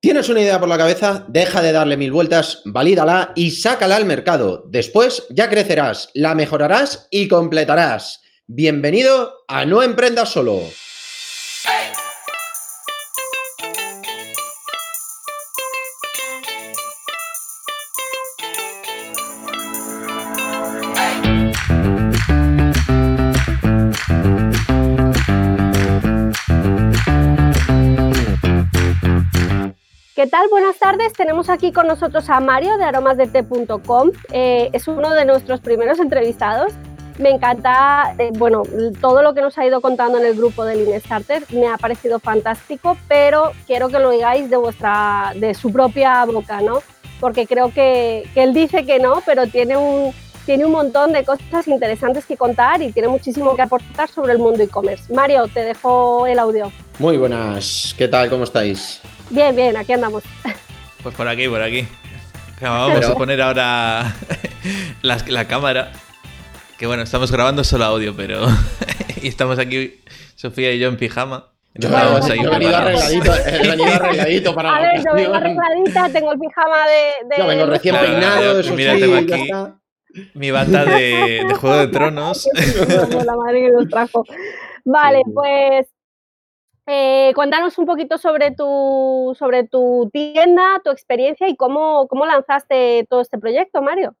Tienes una idea por la cabeza, deja de darle mil vueltas, valídala y sácala al mercado. Después ya crecerás, la mejorarás y completarás. Bienvenido a No Emprendas Solo. Tal? Buenas tardes. Tenemos aquí con nosotros a Mario de aromasdete.com. Eh, es uno de nuestros primeros entrevistados. Me encanta, eh, bueno, todo lo que nos ha ido contando en el grupo de Lean Starter me ha parecido fantástico, pero quiero que lo digáis de vuestra, de su propia boca, ¿no? Porque creo que, que él dice que no, pero tiene un, tiene un montón de cosas interesantes que contar y tiene muchísimo que aportar sobre el mundo e-commerce. Mario, te dejo el audio. Muy buenas, ¿qué tal? ¿Cómo estáis? Bien, bien, aquí andamos. Pues por aquí, por aquí. Vamos a poner ahora la, cámara. Que bueno, estamos grabando solo audio, pero. y estamos aquí, Sofía y yo en pijama. Yo, he venido arregladito, he venido arregladito para A ver, yo vengo arregladita, tengo el pijama de. yo vengo recién peinado, eso mira, tengo aquí mi bata de, de, Juego de Tronos. la madre que nos trajo. Vale, pues eh, cuéntanos un poquito sobre tu, sobre tu tienda, tu experiencia y cómo, cómo lanzaste todo este proyecto, Mario.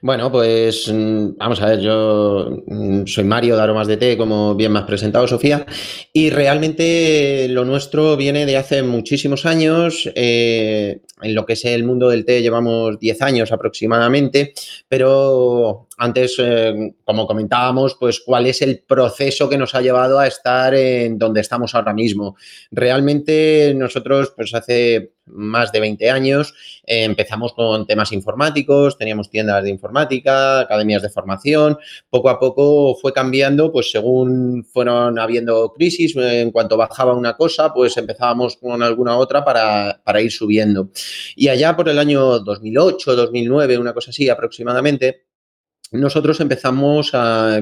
Bueno, pues mm, vamos a ver, yo mm, soy Mario de Aromas de Té, como bien me has presentado, Sofía, y realmente lo nuestro viene de hace muchísimos años. Eh, en lo que es el mundo del té llevamos 10 años aproximadamente, pero antes, eh, como comentábamos, pues cuál es el proceso que nos ha llevado a estar en donde estamos ahora mismo. Realmente nosotros, pues hace más de 20 años, eh, empezamos con temas informáticos, teníamos tiendas de informática, academias de formación, poco a poco fue cambiando, pues según fueron habiendo crisis, en cuanto bajaba una cosa, pues empezábamos con alguna otra para, para ir subiendo. Y allá por el año 2008, 2009, una cosa así aproximadamente, nosotros empezamos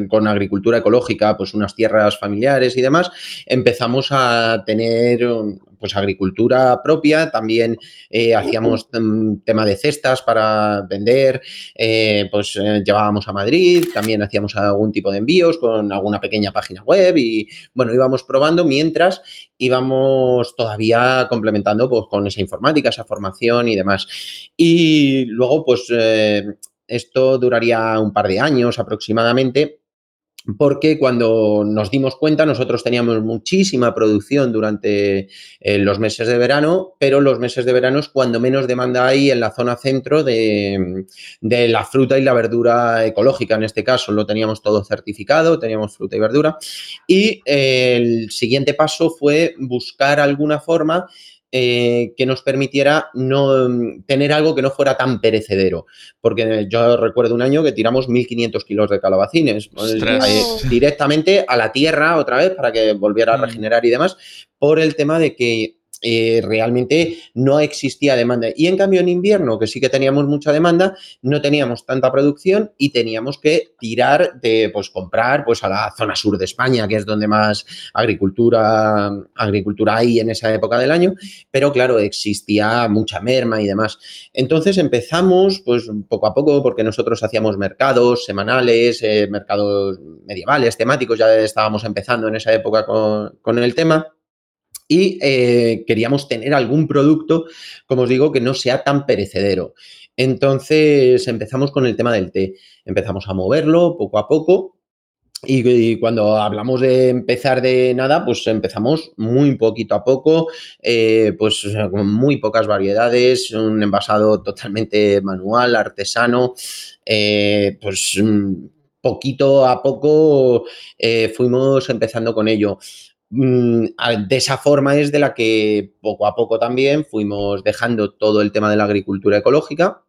con agricultura ecológica, pues unas tierras familiares y demás, empezamos a tener pues agricultura propia, también eh, hacíamos tema de cestas para vender, eh, pues eh, llevábamos a Madrid, también hacíamos algún tipo de envíos con alguna pequeña página web y bueno, íbamos probando mientras íbamos todavía complementando pues con esa informática, esa formación y demás. Y luego pues esto duraría un par de años aproximadamente porque cuando nos dimos cuenta nosotros teníamos muchísima producción durante eh, los meses de verano, pero los meses de verano es cuando menos demanda hay en la zona centro de, de, la fruta y la verdura ecológica. En este caso lo teníamos todo certificado, teníamos fruta y verdura. Y eh, el siguiente paso fue buscar alguna forma eh, que nos permitiera no mm, tener algo que no fuera tan perecedero. Porque yo recuerdo un año que tiramos 1.500 kilos de calabacines eh, directamente a la tierra otra vez para que volviera a mm. regenerar y demás, por el tema de que eh, realmente no existía demanda. Y en cambio en invierno, que sí que teníamos mucha demanda, no teníamos tanta producción y teníamos que tirar de pues comprar pues a la zona sur de España, que es donde más agricultura, agricultura hay en esa época del año, pero claro, existía mucha merma y demás. Entonces empezamos pues poco a poco, porque nosotros hacíamos mercados semanales, eh, mercados medievales, temáticos, ya estábamos empezando en esa época con, con el tema y eh, queríamos tener algún producto, como os digo, que no sea tan perecedero. Entonces empezamos con el tema del té. Empezamos a moverlo poco a poco. Y, cuando hablamos de empezar de nada, pues empezamos muy poquito a poco, eh, pues con muy pocas variedades, un envasado totalmente manual, artesano, eh, pues mm, poquito a poco fuimos empezando con ello. Mm, de esa forma es de la que poco a poco también fuimos dejando todo el tema de la agricultura ecológica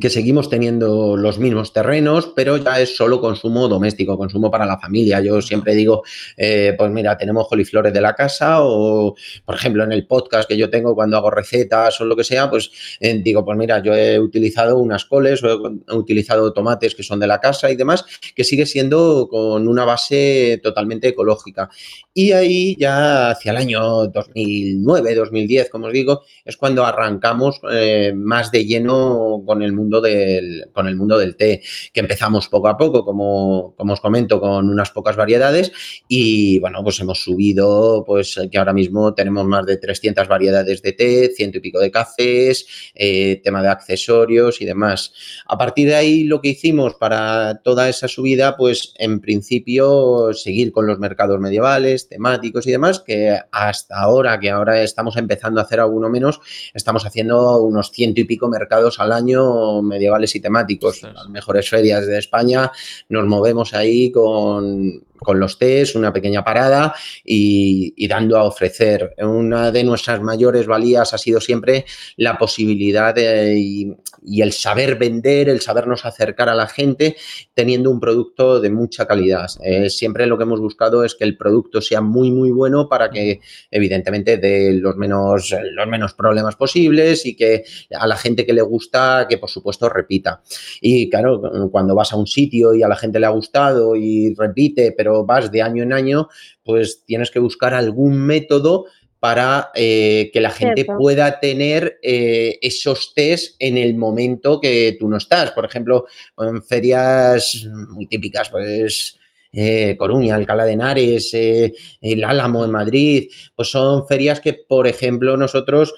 que seguimos teniendo los mismos terrenos, pero ya es solo consumo doméstico, consumo para la familia. Yo siempre digo, eh, pues mira, tenemos coliflores de la casa o, por ejemplo, en el podcast que yo tengo cuando hago recetas o lo que sea, pues eh, digo, pues mira, yo he utilizado unas coles o he utilizado tomates que son de la casa y demás, que sigue siendo con una base totalmente ecológica. Y ahí ya hacia el año 2009, 2010, como os digo, es cuando arrancamos eh, más de lleno con el mundo del, con el mundo del té, que empezamos poco a poco, como, como os comento, con unas pocas variedades y bueno, pues hemos subido, pues que ahora mismo tenemos más de 300 variedades de té, ciento y pico de cafés, eh, tema de accesorios y demás. A partir de ahí lo que hicimos para toda esa subida, pues en principio seguir con los mercados medievales, temáticos y demás, que hasta ahora, que ahora estamos empezando a hacer alguno menos, estamos haciendo unos ciento y pico mercados al año medievales y temáticos, las mejores ferias de España. Nos movemos ahí con, con los test, una pequeña parada y, dando a ofrecer. Una de nuestras mayores valías ha sido siempre la posibilidad y, el saber vender, el sabernos acercar a la gente teniendo un producto de mucha calidad. Eh, siempre lo que hemos buscado es que el producto sea muy, muy bueno para que evidentemente dé los menos, los menos problemas posibles y que a la gente que le gusta, que por supuesto repita. Y claro, cuando vas a un sitio y a la gente le ha gustado y repite, pero vas de año en año, pues tienes que buscar algún método para eh, que la gente pueda tener eh, esos test en el momento que tú no estás. Por ejemplo, en ferias muy típicas, pues eh, Coruña, Alcalá de Henares, el Álamo en Madrid, pues son ferias que, por ejemplo, nosotros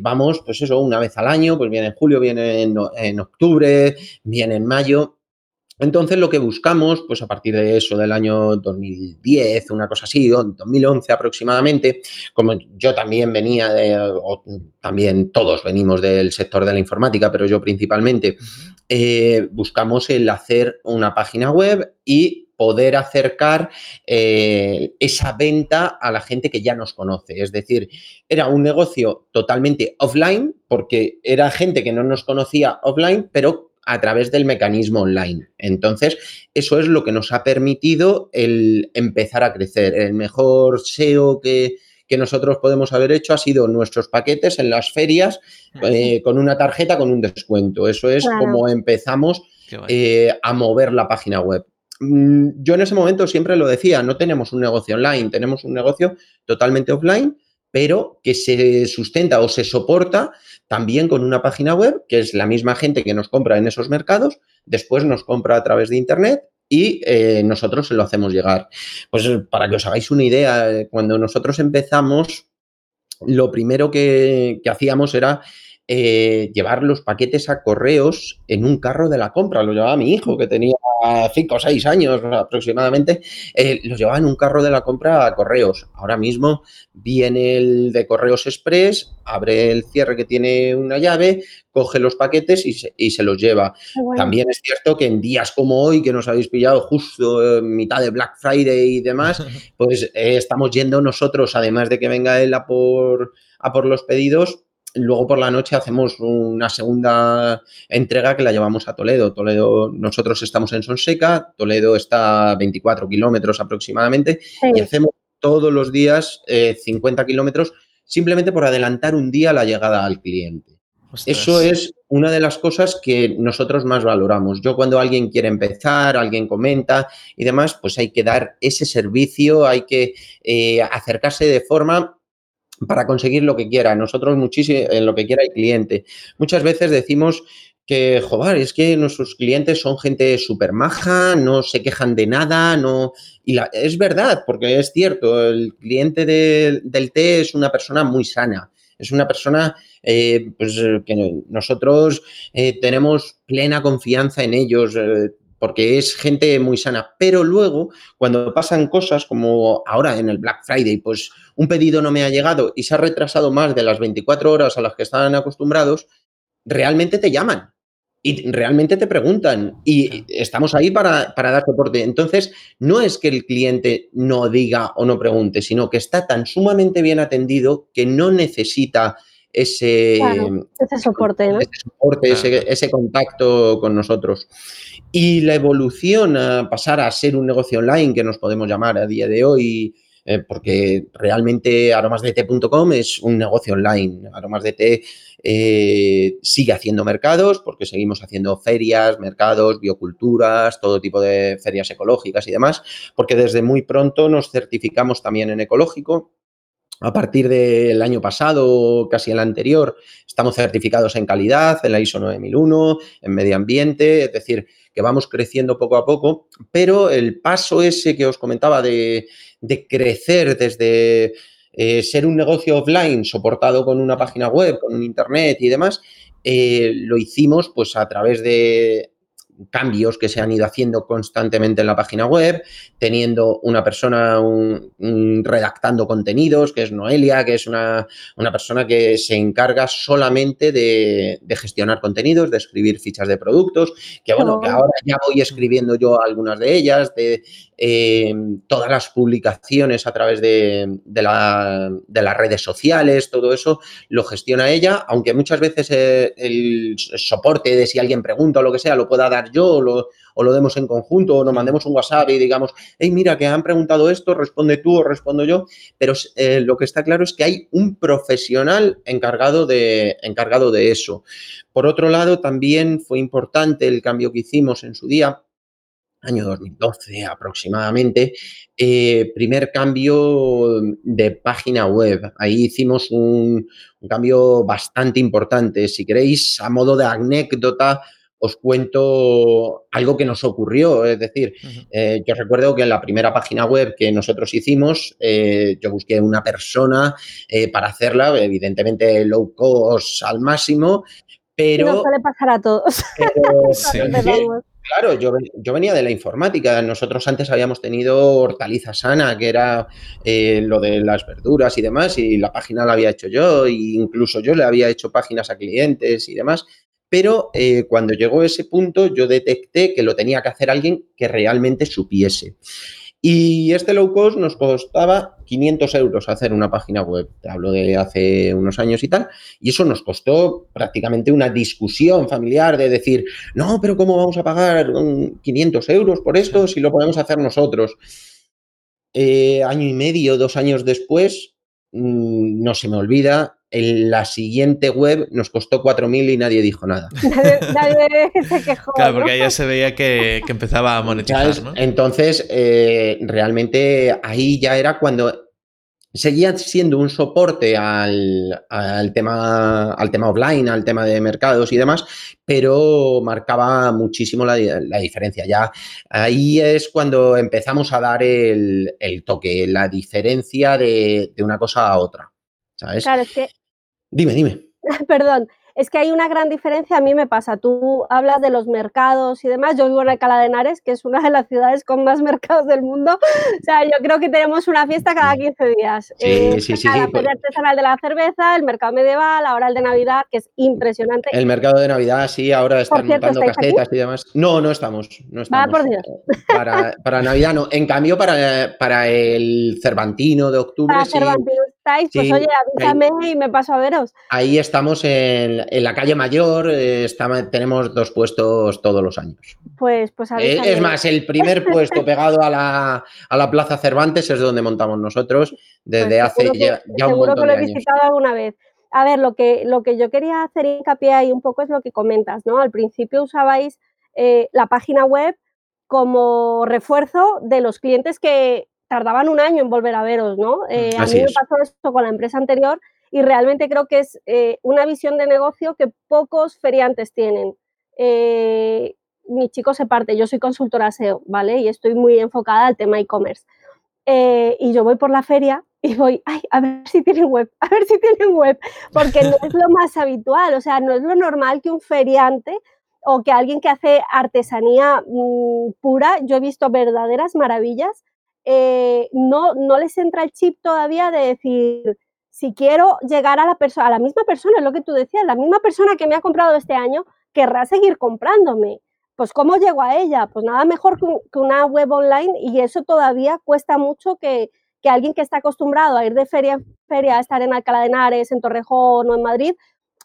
vamos, pues eso, una vez al año, pues viene en julio, viene en octubre, viene en mayo, entonces, lo que buscamos, pues a partir de eso, del año 2010, una cosa así, 2011 aproximadamente, como yo también venía, de, o también todos venimos del sector de la informática, pero yo principalmente, eh, buscamos el hacer una página web y poder acercar eh, esa venta a la gente que ya nos conoce. Es decir, era un negocio totalmente offline, porque era gente que no nos conocía offline, pero a través del mecanismo online. Entonces, eso es lo que nos ha permitido el empezar a crecer. El mejor SEO que, nosotros podemos haber hecho ha sido nuestros paquetes en las ferias eh, con una tarjeta con un descuento. Eso es como empezamos eh, a mover la página web. Mm, yo en ese momento siempre lo decía, no tenemos un negocio online, tenemos un negocio totalmente offline, pero que se sustenta o se soporta también con una página web, que es la misma gente que nos compra en esos mercados, después nos compra a través de Internet y eh, nosotros se lo hacemos llegar. Pues para que os hagáis una idea, cuando nosotros empezamos, lo primero que, hacíamos era eh, llevar los paquetes a correos en un carro de la compra. Lo llevaba mi hijo, que tenía cinco o seis años aproximadamente, eh, los llevaba en un carro de la compra a correos. Ahora mismo viene el de correos express, abre el cierre que tiene una llave, coge los paquetes y se, los lleva. También es cierto que en días como hoy, que nos habéis pillado justo en mitad de Black Friday y demás, pues eh, estamos yendo nosotros, además de que venga él a por, a por los pedidos, Luego por la noche hacemos una segunda entrega que la llevamos a Toledo. Toledo, nosotros estamos en Sonseca, Toledo está a 24 kilómetros aproximadamente y hacemos todos los días 50 eh, kilómetros simplemente por adelantar un día la llegada al cliente. Eso es una de las cosas que nosotros más valoramos. Yo cuando alguien quiere empezar, alguien comenta y demás, pues hay que dar ese servicio, hay que eh, acercarse de forma para conseguir lo que quiera. Nosotros muchísimo, en lo que quiera el cliente. Muchas veces decimos que, joder, es que nuestros clientes son gente súper maja, no se quejan de nada, no... Y la, es verdad, porque es cierto, el cliente del té es una persona muy sana, es una persona eh, pues, que nosotros eh, tenemos plena confianza en ellos. Eh, porque es gente muy sana. Pero luego, cuando pasan cosas como ahora en el Black Friday, pues un pedido no me ha llegado y se ha retrasado más de las 24 horas a las que estaban acostumbrados, realmente te llaman y realmente te preguntan y estamos ahí para, para, dar soporte. Entonces, no es que el cliente no diga o no pregunte, sino que está tan sumamente bien atendido que no necesita ese, ese soporte, ¿no? ese, soporte ese, contacto con nosotros. Y la evolución a pasar a ser un negocio online, que nos podemos llamar a día de hoy, eh, porque realmente aromasdt.com es un negocio online. Aromasdt eh, sigue haciendo mercados porque seguimos haciendo ferias, mercados, bioculturas, todo tipo de ferias ecológicas y demás, porque desde muy pronto nos certificamos también en ecológico. A partir del año pasado, casi el anterior, estamos certificados en calidad, en la ISO 9001, en medio ambiente, es decir, que vamos creciendo poco a poco, pero el paso ese que os comentaba de, de crecer desde eh, ser un negocio offline soportado con una página web, con un internet y demás, eh, lo hicimos pues a través de cambios que se han ido haciendo constantemente en la página web, teniendo una persona redactando contenidos, que es Noelia, que es una, persona que se encarga solamente de, gestionar contenidos, de escribir fichas de productos, que bueno, que ahora ya voy escribiendo yo algunas de ellas, de eh, todas las publicaciones a través de, las redes sociales, todo eso lo gestiona ella, aunque muchas veces eh, el soporte de si alguien pregunta o lo que sea lo pueda dar yo o lo, demos en conjunto o nos mandemos un WhatsApp y digamos, hey, mira, que han preguntado esto, responde tú o respondo yo, pero eh, lo que está claro es que hay un profesional encargado de, encargado de eso. Por otro lado, también fue importante el cambio que hicimos en su día año 2012 aproximadamente, eh, primer cambio de página web. Ahí hicimos un, cambio bastante importante. Si queréis, a modo de anécdota, os cuento algo que nos ocurrió. Es decir, eh, yo recuerdo que en la primera página web que nosotros hicimos, eh, yo busqué una persona para hacerla, evidentemente low cost al máximo, pero... No suele pasar a todos. Claro, yo, venía de la informática. Nosotros antes habíamos tenido Hortaliza Sana, que era eh, lo de las verduras y demás, y la página la había hecho yo, e incluso yo le había hecho páginas a clientes y demás. Pero eh, cuando llegó ese punto, yo detecté que lo tenía que hacer alguien que realmente supiese. Y este low cost nos costaba 500 euros hacer una página web. Te hablo de hace unos años y tal. Y eso nos costó prácticamente una discusión familiar de decir, no, pero ¿cómo vamos a pagar 500 euros por esto si lo podemos hacer nosotros? Eh, año y medio, dos años después, mm, no se me olvida, en la siguiente web nos costó 4.000 y nadie dijo nada. nadie, se quejó. Claro, porque ahí ya se veía que, empezaba a monetizar. ¿no? Entonces, eh, realmente ahí ya era cuando seguía siendo un soporte al, tema, al tema offline, al tema de mercados y demás, pero marcaba muchísimo la, diferencia. Ya ahí es cuando empezamos a dar el, toque, la diferencia de, de una cosa a otra. ¿Sabes? Claro, es que Dime, dime. Perdón, es que hay una gran diferencia, a mí me pasa, tú hablas de los mercados y demás, yo vivo en Alcalá de Henares, que es una de las ciudades con más mercados del mundo, o sea, yo creo que tenemos una fiesta cada 15 días. Sí, eh, sí, sí. La feria artesanal de la cerveza, el mercado medieval, ahora el de Navidad, que es impresionante. El mercado de Navidad, sí, ahora están montando cajetas y demás. No, no estamos, no estamos. por Dios. Para, para, Navidad no, en cambio para, para el Cervantino de octubre para Cervantino estáis, pues oye, avísame y me paso a veros. Ahí estamos en en la calle Mayor eh, tenemos dos puestos todos los años. Pues, pues eh, Es más, el primer puesto pegado a la, a la, Plaza Cervantes es donde montamos nosotros desde pues hace ya, un montón que lo he visitado alguna vez. A ver, lo que, lo que yo quería hacer hincapié ahí un poco es lo que comentas, ¿no? Al principio usabais eh, la página web como refuerzo de los clientes que tardaban un año en volver a veros, ¿no? a mí me pasó esto con la empresa anterior y realmente creo que es eh, una visión de negocio que pocos feriantes tienen. Eh, mi chico se parte, yo soy consultora SEO, ¿vale? Y estoy muy enfocada al tema e-commerce. Eh, y yo voy por la feria y voy, ay, a ver si tienen web, a ver si tienen web, porque no es lo más habitual, o sea, no es lo normal que un feriante o que alguien que hace artesanía mm, pura, yo he visto verdaderas maravillas, no, no les entra el chip todavía de decir, si quiero llegar a la persona, a la misma persona, es lo que tú decías, la misma persona que me ha comprado este año querrá seguir comprándome. Pues ¿cómo llego a ella? Pues nada mejor que una web online y eso todavía cuesta mucho que, que alguien que está acostumbrado a ir de feria en feria, a estar en Alcalá de Henares, en Torrejón o en Madrid,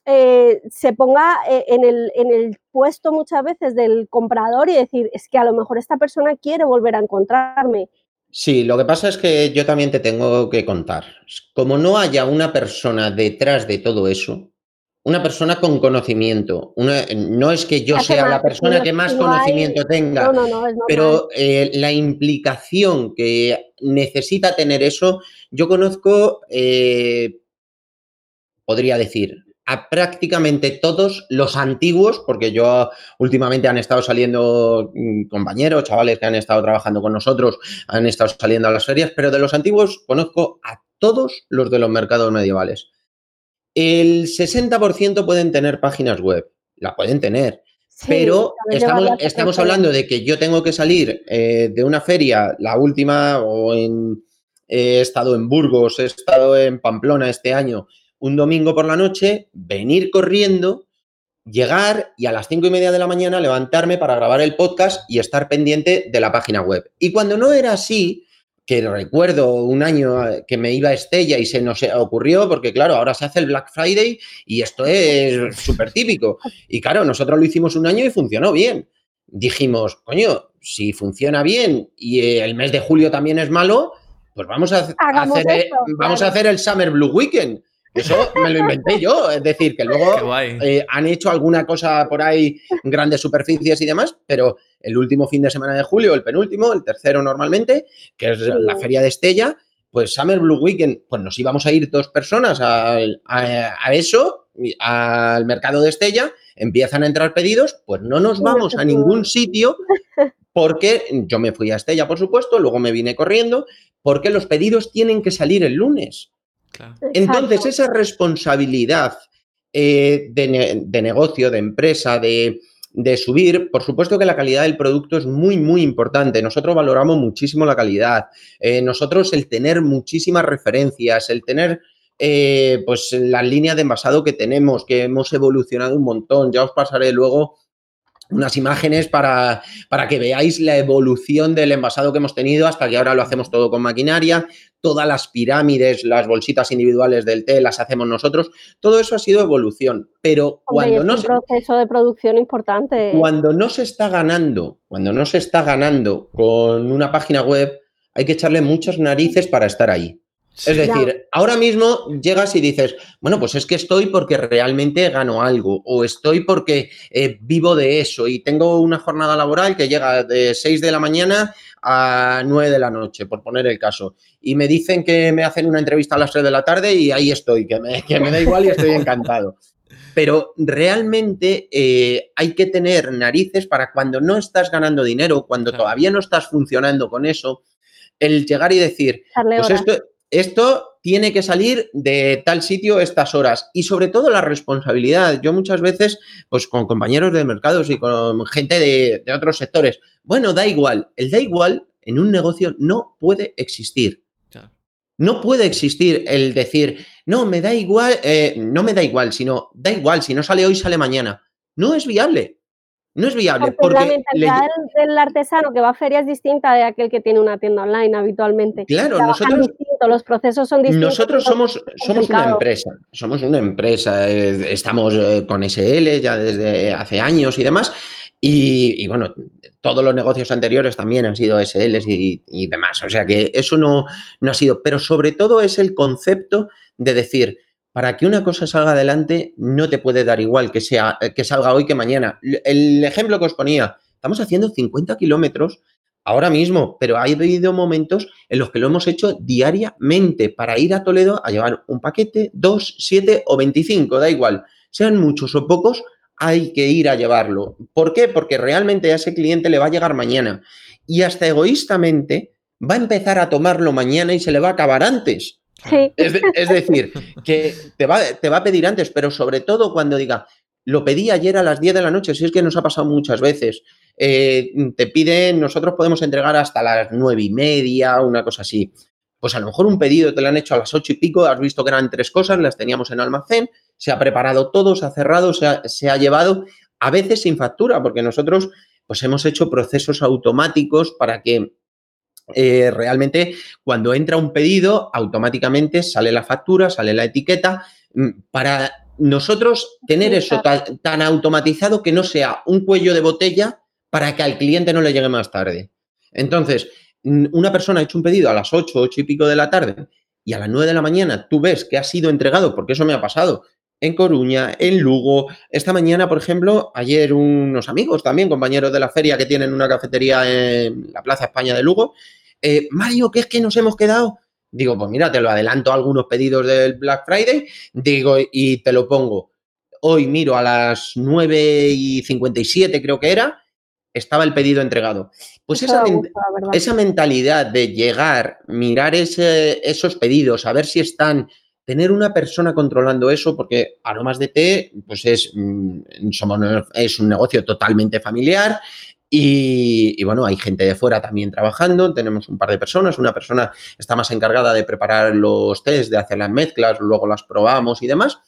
eh, se ponga eh, en, el, en, el, puesto muchas veces del comprador y decir, es que a lo mejor esta persona quiere volver a encontrarme. Sí, lo que pasa es que yo también te tengo que contar. Como no haya una persona detrás de todo eso, una persona con conocimiento, no es que yo sea la persona que más conocimiento tenga, pero eh, la implicación que necesita tener eso, yo conozco, podría decir, a prácticamente todos los antiguos, porque yo últimamente han estado saliendo mm, compañeros, chavales que han estado trabajando con nosotros, han estado saliendo a las ferias, pero de los antiguos conozco a todos los de los mercados medievales. El 60% pueden tener páginas web, la pueden tener, pero estamos, estamos hablando de que yo tengo que salir eh, de una feria, la última, o en, he estado en Burgos, he estado en Pamplona este año, un domingo por la noche, venir corriendo, llegar y a las cinco y media de la mañana levantarme para grabar el podcast y estar pendiente de la página web. Y cuando no era así, que recuerdo un año eh, que me iba a Estella y se nos ocurrió, porque claro, ahora se hace el Black Friday y esto es súper típico. Y claro, nosotros lo hicimos un año y funcionó bien. Dijimos, coño, si funciona bien y el mes de julio también es malo, pues vamos a, hacer, vamos a hacer el Summer Blue Weekend. Eso me lo inventé yo, es decir, que luego eh, han hecho alguna cosa por ahí, grandes superficies y demás, pero el último fin de semana de julio, el penúltimo, el tercero normalmente, que es la feria de Estella, pues Summer Blue Weekend, pues nos íbamos a ir dos personas a, a, eso, al mercado de Estella, empiezan a entrar pedidos, pues no nos vamos a ningún sitio porque yo me fui a Estella, por supuesto, luego me vine corriendo, porque los pedidos tienen que salir el lunes. Entonces, esa responsabilidad eh, de, negocio, de empresa, de, subir, por supuesto que la calidad del producto es muy, muy importante. Nosotros valoramos muchísimo la calidad. Eh, nosotros el tener muchísimas referencias, el tener eh, pues la línea de envasado que tenemos, que hemos evolucionado un montón. Ya os pasaré luego unas imágenes para, para, que veáis la evolución del envasado que hemos tenido hasta que ahora lo hacemos todo con maquinaria, todas las pirámides, las bolsitas individuales del té las hacemos nosotros, todo eso ha sido evolución, pero cuando no un proceso de producción importante. Cuando no se está ganando, cuando no se está ganando con una página web, hay que echarle muchas narices para estar ahí. Es decir, ahora mismo llegas y dices, bueno, pues es que estoy porque realmente gano algo o estoy porque eh, vivo de eso y tengo una jornada laboral que llega de 6 de la mañana a 9 de la noche, por poner el caso. Y me dicen que me hacen una entrevista a las 3 de la tarde y ahí estoy, que me, que me da igual y estoy encantado. Pero realmente eh, hay que tener narices para cuando no estás ganando dinero, cuando todavía no estás funcionando con eso, el llegar y decir, pues esto, esto tiene que salir de tal sitio estas horas y sobre todo la responsabilidad. Yo muchas veces, pues con compañeros de mercados y con gente de, otros sectores, bueno, da igual, el da igual en un negocio no puede existir. No puede existir el decir, no, me da igual, eh, no me da igual, sino da igual, si no sale hoy, sale mañana. No es viable. No es viable. Porque, la mentalidad del, artesano que va a feria es distinta de aquel que tiene una tienda online habitualmente. Claro, nosotros. los procesos son distintos. Nosotros somos, somos una empresa. Somos una empresa. Eh, estamos eh, con SL ya desde hace años y demás. Y, bueno, todos los negocios anteriores también han sido SLs y, y demás. O sea que eso no, no ha sido. Pero sobre todo es el concepto de decir para que una cosa salga adelante no te puede dar igual que, sea, eh, que salga hoy que mañana. El ejemplo que os ponía, estamos haciendo 50 kilómetros ahora mismo, pero ha habido momentos en los que lo hemos hecho diariamente para ir a Toledo a llevar un paquete, dos, siete o 25, da igual. Sean muchos o pocos, hay que ir a llevarlo. ¿Por qué? Porque realmente a ese cliente le va a llegar mañana y hasta egoístamente va a empezar a tomarlo mañana y se le va a acabar antes. Es, decir, que te va, te va a pedir antes, pero sobre todo cuando diga, lo pedí ayer a las 10 de la noche, si es que nos ha pasado muchas veces. Eh, te piden, nosotros podemos entregar hasta las nueve y media, una cosa así. Pues a lo mejor un pedido te lo han hecho a las ocho y pico, has visto que eran tres cosas, las teníamos en almacén, se ha preparado todo, se ha cerrado, se ha, se ha llevado, a veces sin factura, porque nosotros pues hemos hecho procesos automáticos para que eh, realmente cuando entra un pedido, automáticamente sale la factura, sale la etiqueta. Mm, para nosotros tener eso tan, automatizado que no sea un cuello de botella para que al cliente no le llegue más tarde. Entonces, una persona ha hecho un pedido a las 8, 8 y pico de la tarde y a las 9 de la mañana tú ves que ha sido entregado, porque eso me ha pasado, en Coruña, en Lugo. Esta mañana, por ejemplo, ayer unos amigos también, compañeros de la feria que tienen una cafetería en la Plaza España de Lugo, eh, Mario, ¿qué es que nos hemos quedado? Digo, pues mira, te lo adelanto algunos pedidos del Black Friday, digo, y te lo pongo. Hoy miro a las 9 y 57, creo que era, estaba el pedido entregado. Pues esa, esa, mentalidad de llegar, mirar esos pedidos, a ver si están, tener una persona controlando eso, porque Aromas de Té, pues es, mm, es un negocio totalmente familiar, y, bueno, hay gente de fuera también trabajando, tenemos un par de personas, una persona está más encargada de preparar los test, de hacer las mezclas, luego las probamos y demás,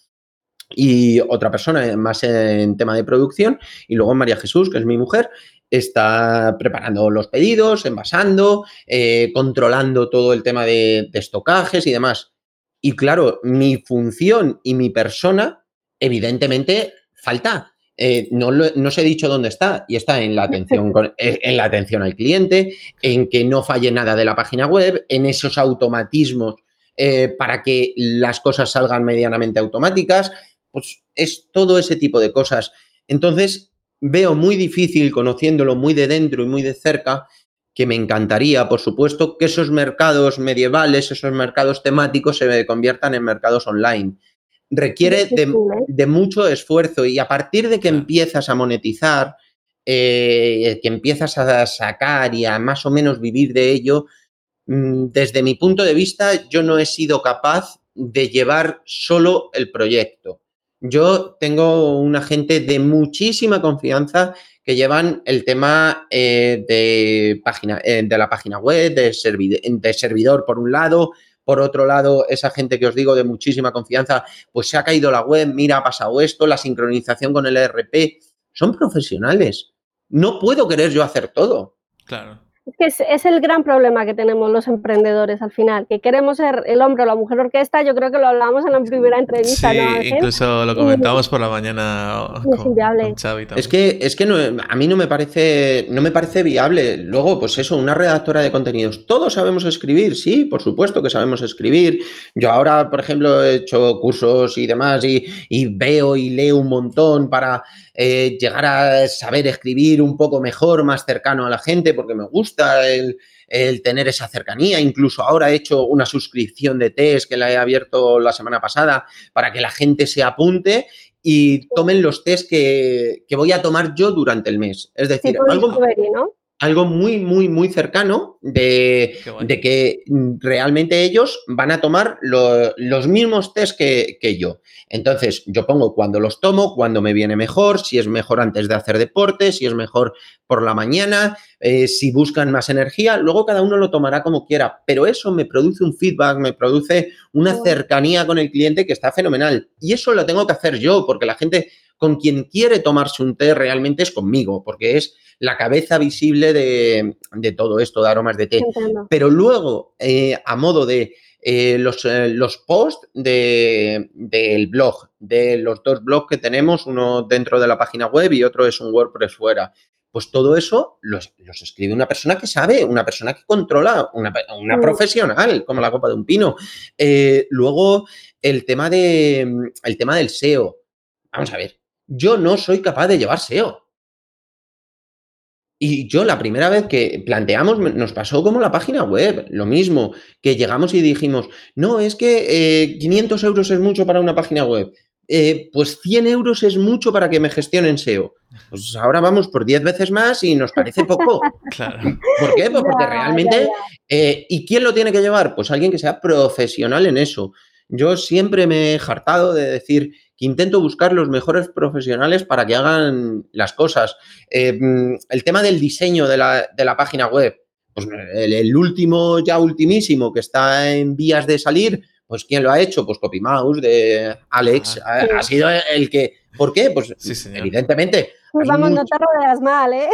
y otra persona más en tema de producción, y luego María Jesús, que es mi mujer, está preparando los pedidos, envasando, eh, controlando todo el tema de, de estocajes y demás. Y claro, mi función y mi persona, evidentemente, falta eh, no, no, os he dicho dónde está y está en la, atención eh, en la atención al cliente, en que no falle nada de la página web, en esos automatismos eh, para que las cosas salgan medianamente automáticas, pues es todo ese tipo de cosas. Entonces, veo muy difícil, conociéndolo muy de dentro y muy de cerca, que me encantaría, por supuesto, que esos mercados medievales, esos mercados temáticos se conviertan en mercados online requiere de, mucho esfuerzo y a partir de que empiezas a monetizar, eh, que empiezas a sacar y a más o menos vivir de ello, mm, desde mi punto de vista, yo no he sido capaz de llevar solo el proyecto. Yo tengo una gente de muchísima confianza que llevan el tema eh, de, página, eh, de la página web, de servidor por un lado, por otro lado, esa gente que os digo de muchísima confianza, pues se ha caído la web, mira, ha pasado esto, la sincronización con el ERP. Son profesionales. No puedo querer yo hacer todo. Claro. Es que es, el gran problema que tenemos los emprendedores al final, que queremos ser el hombre o la mujer orquesta, yo creo que lo hablábamos en la primera entrevista. Sí, incluso lo comentamos por la mañana con, Xavi Es que, es que no, a mí no me, parece, no me parece viable. Luego, pues eso, una redactora de contenidos, todos sabemos escribir, sí, por supuesto que sabemos escribir. Yo ahora, por ejemplo, he hecho cursos y demás y, y veo y leo un montón para eh, llegar a saber escribir un poco mejor, más cercano a la gente, porque me gusta el, tener esa cercanía. Incluso ahora he hecho una suscripción de test que la he abierto la semana pasada para que la gente se apunte y tomen los test que, voy a tomar yo durante el mes. Es decir, algo, algo muy, muy, muy cercano de, que realmente ellos van a tomar los mismos test que, que, yo. Entonces, yo pongo cuando los tomo, cuando me viene mejor, si es mejor antes de hacer deporte, si es mejor por la mañana, eh, si buscan más energía, luego cada uno lo tomará como quiera, pero eso me produce un feedback, me produce una cercanía con el cliente que está fenomenal. Y eso lo tengo que hacer yo, porque la gente con quien quiere tomarse un té realmente es conmigo, porque es la cabeza visible de, todo esto de aromas de té. Pero luego, eh, a modo de eh, los, eh, los, posts del blog, de los dos blogs que tenemos, uno dentro de la página web y otro es un WordPress fuera. Pues todo eso los, escribe una persona que sabe, una persona que controla, una, una profesional, como la copa de un pino. luego, el tema, de, el tema del SEO. Vamos a ver, yo no soy capaz de llevar SEO. Y yo la primera vez que planteamos, nos pasó como la página web, lo mismo, que llegamos y dijimos, no, es que 500 eh, euros es mucho para una página web. Eh, pues 100 euros es mucho para que me gestionen SEO. Pues ahora vamos por 10 veces más y nos parece poco. ¿Por qué? Pues porque realmente, eh, ¿y quién lo tiene que llevar? Pues alguien que sea profesional en eso. Yo siempre me he hartado de decir, intento buscar los mejores profesionales para que hagan las cosas. Eh, mm, el tema del diseño de la, página web, pues el, último, ya ultimísimo, que está en vías de salir, pues ¿quién lo ha hecho? Pues CopyMouse de Alex ah, ha, sido el que... ¿Por qué? Pues evidentemente... Pues vamos, no te rodeas mal, ¿eh?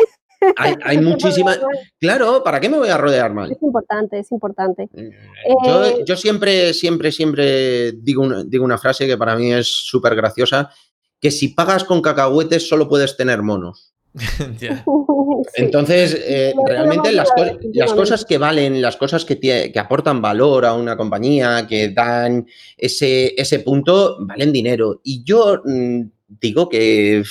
Hay, muchísimas. Claro, ¿para qué me voy a rodear mal? Es importante, es importante. Eh, eh, yo, siempre, siempre, siempre digo una, digo una frase que para mí es súper graciosa, que si pagas con cacahuetes solo puedes tener monos. Entonces, eh, realmente las, las, cosas que valen, las cosas que, que, aportan valor a una compañía, que dan ese, ese punto, valen dinero. Y yo mm, digo que,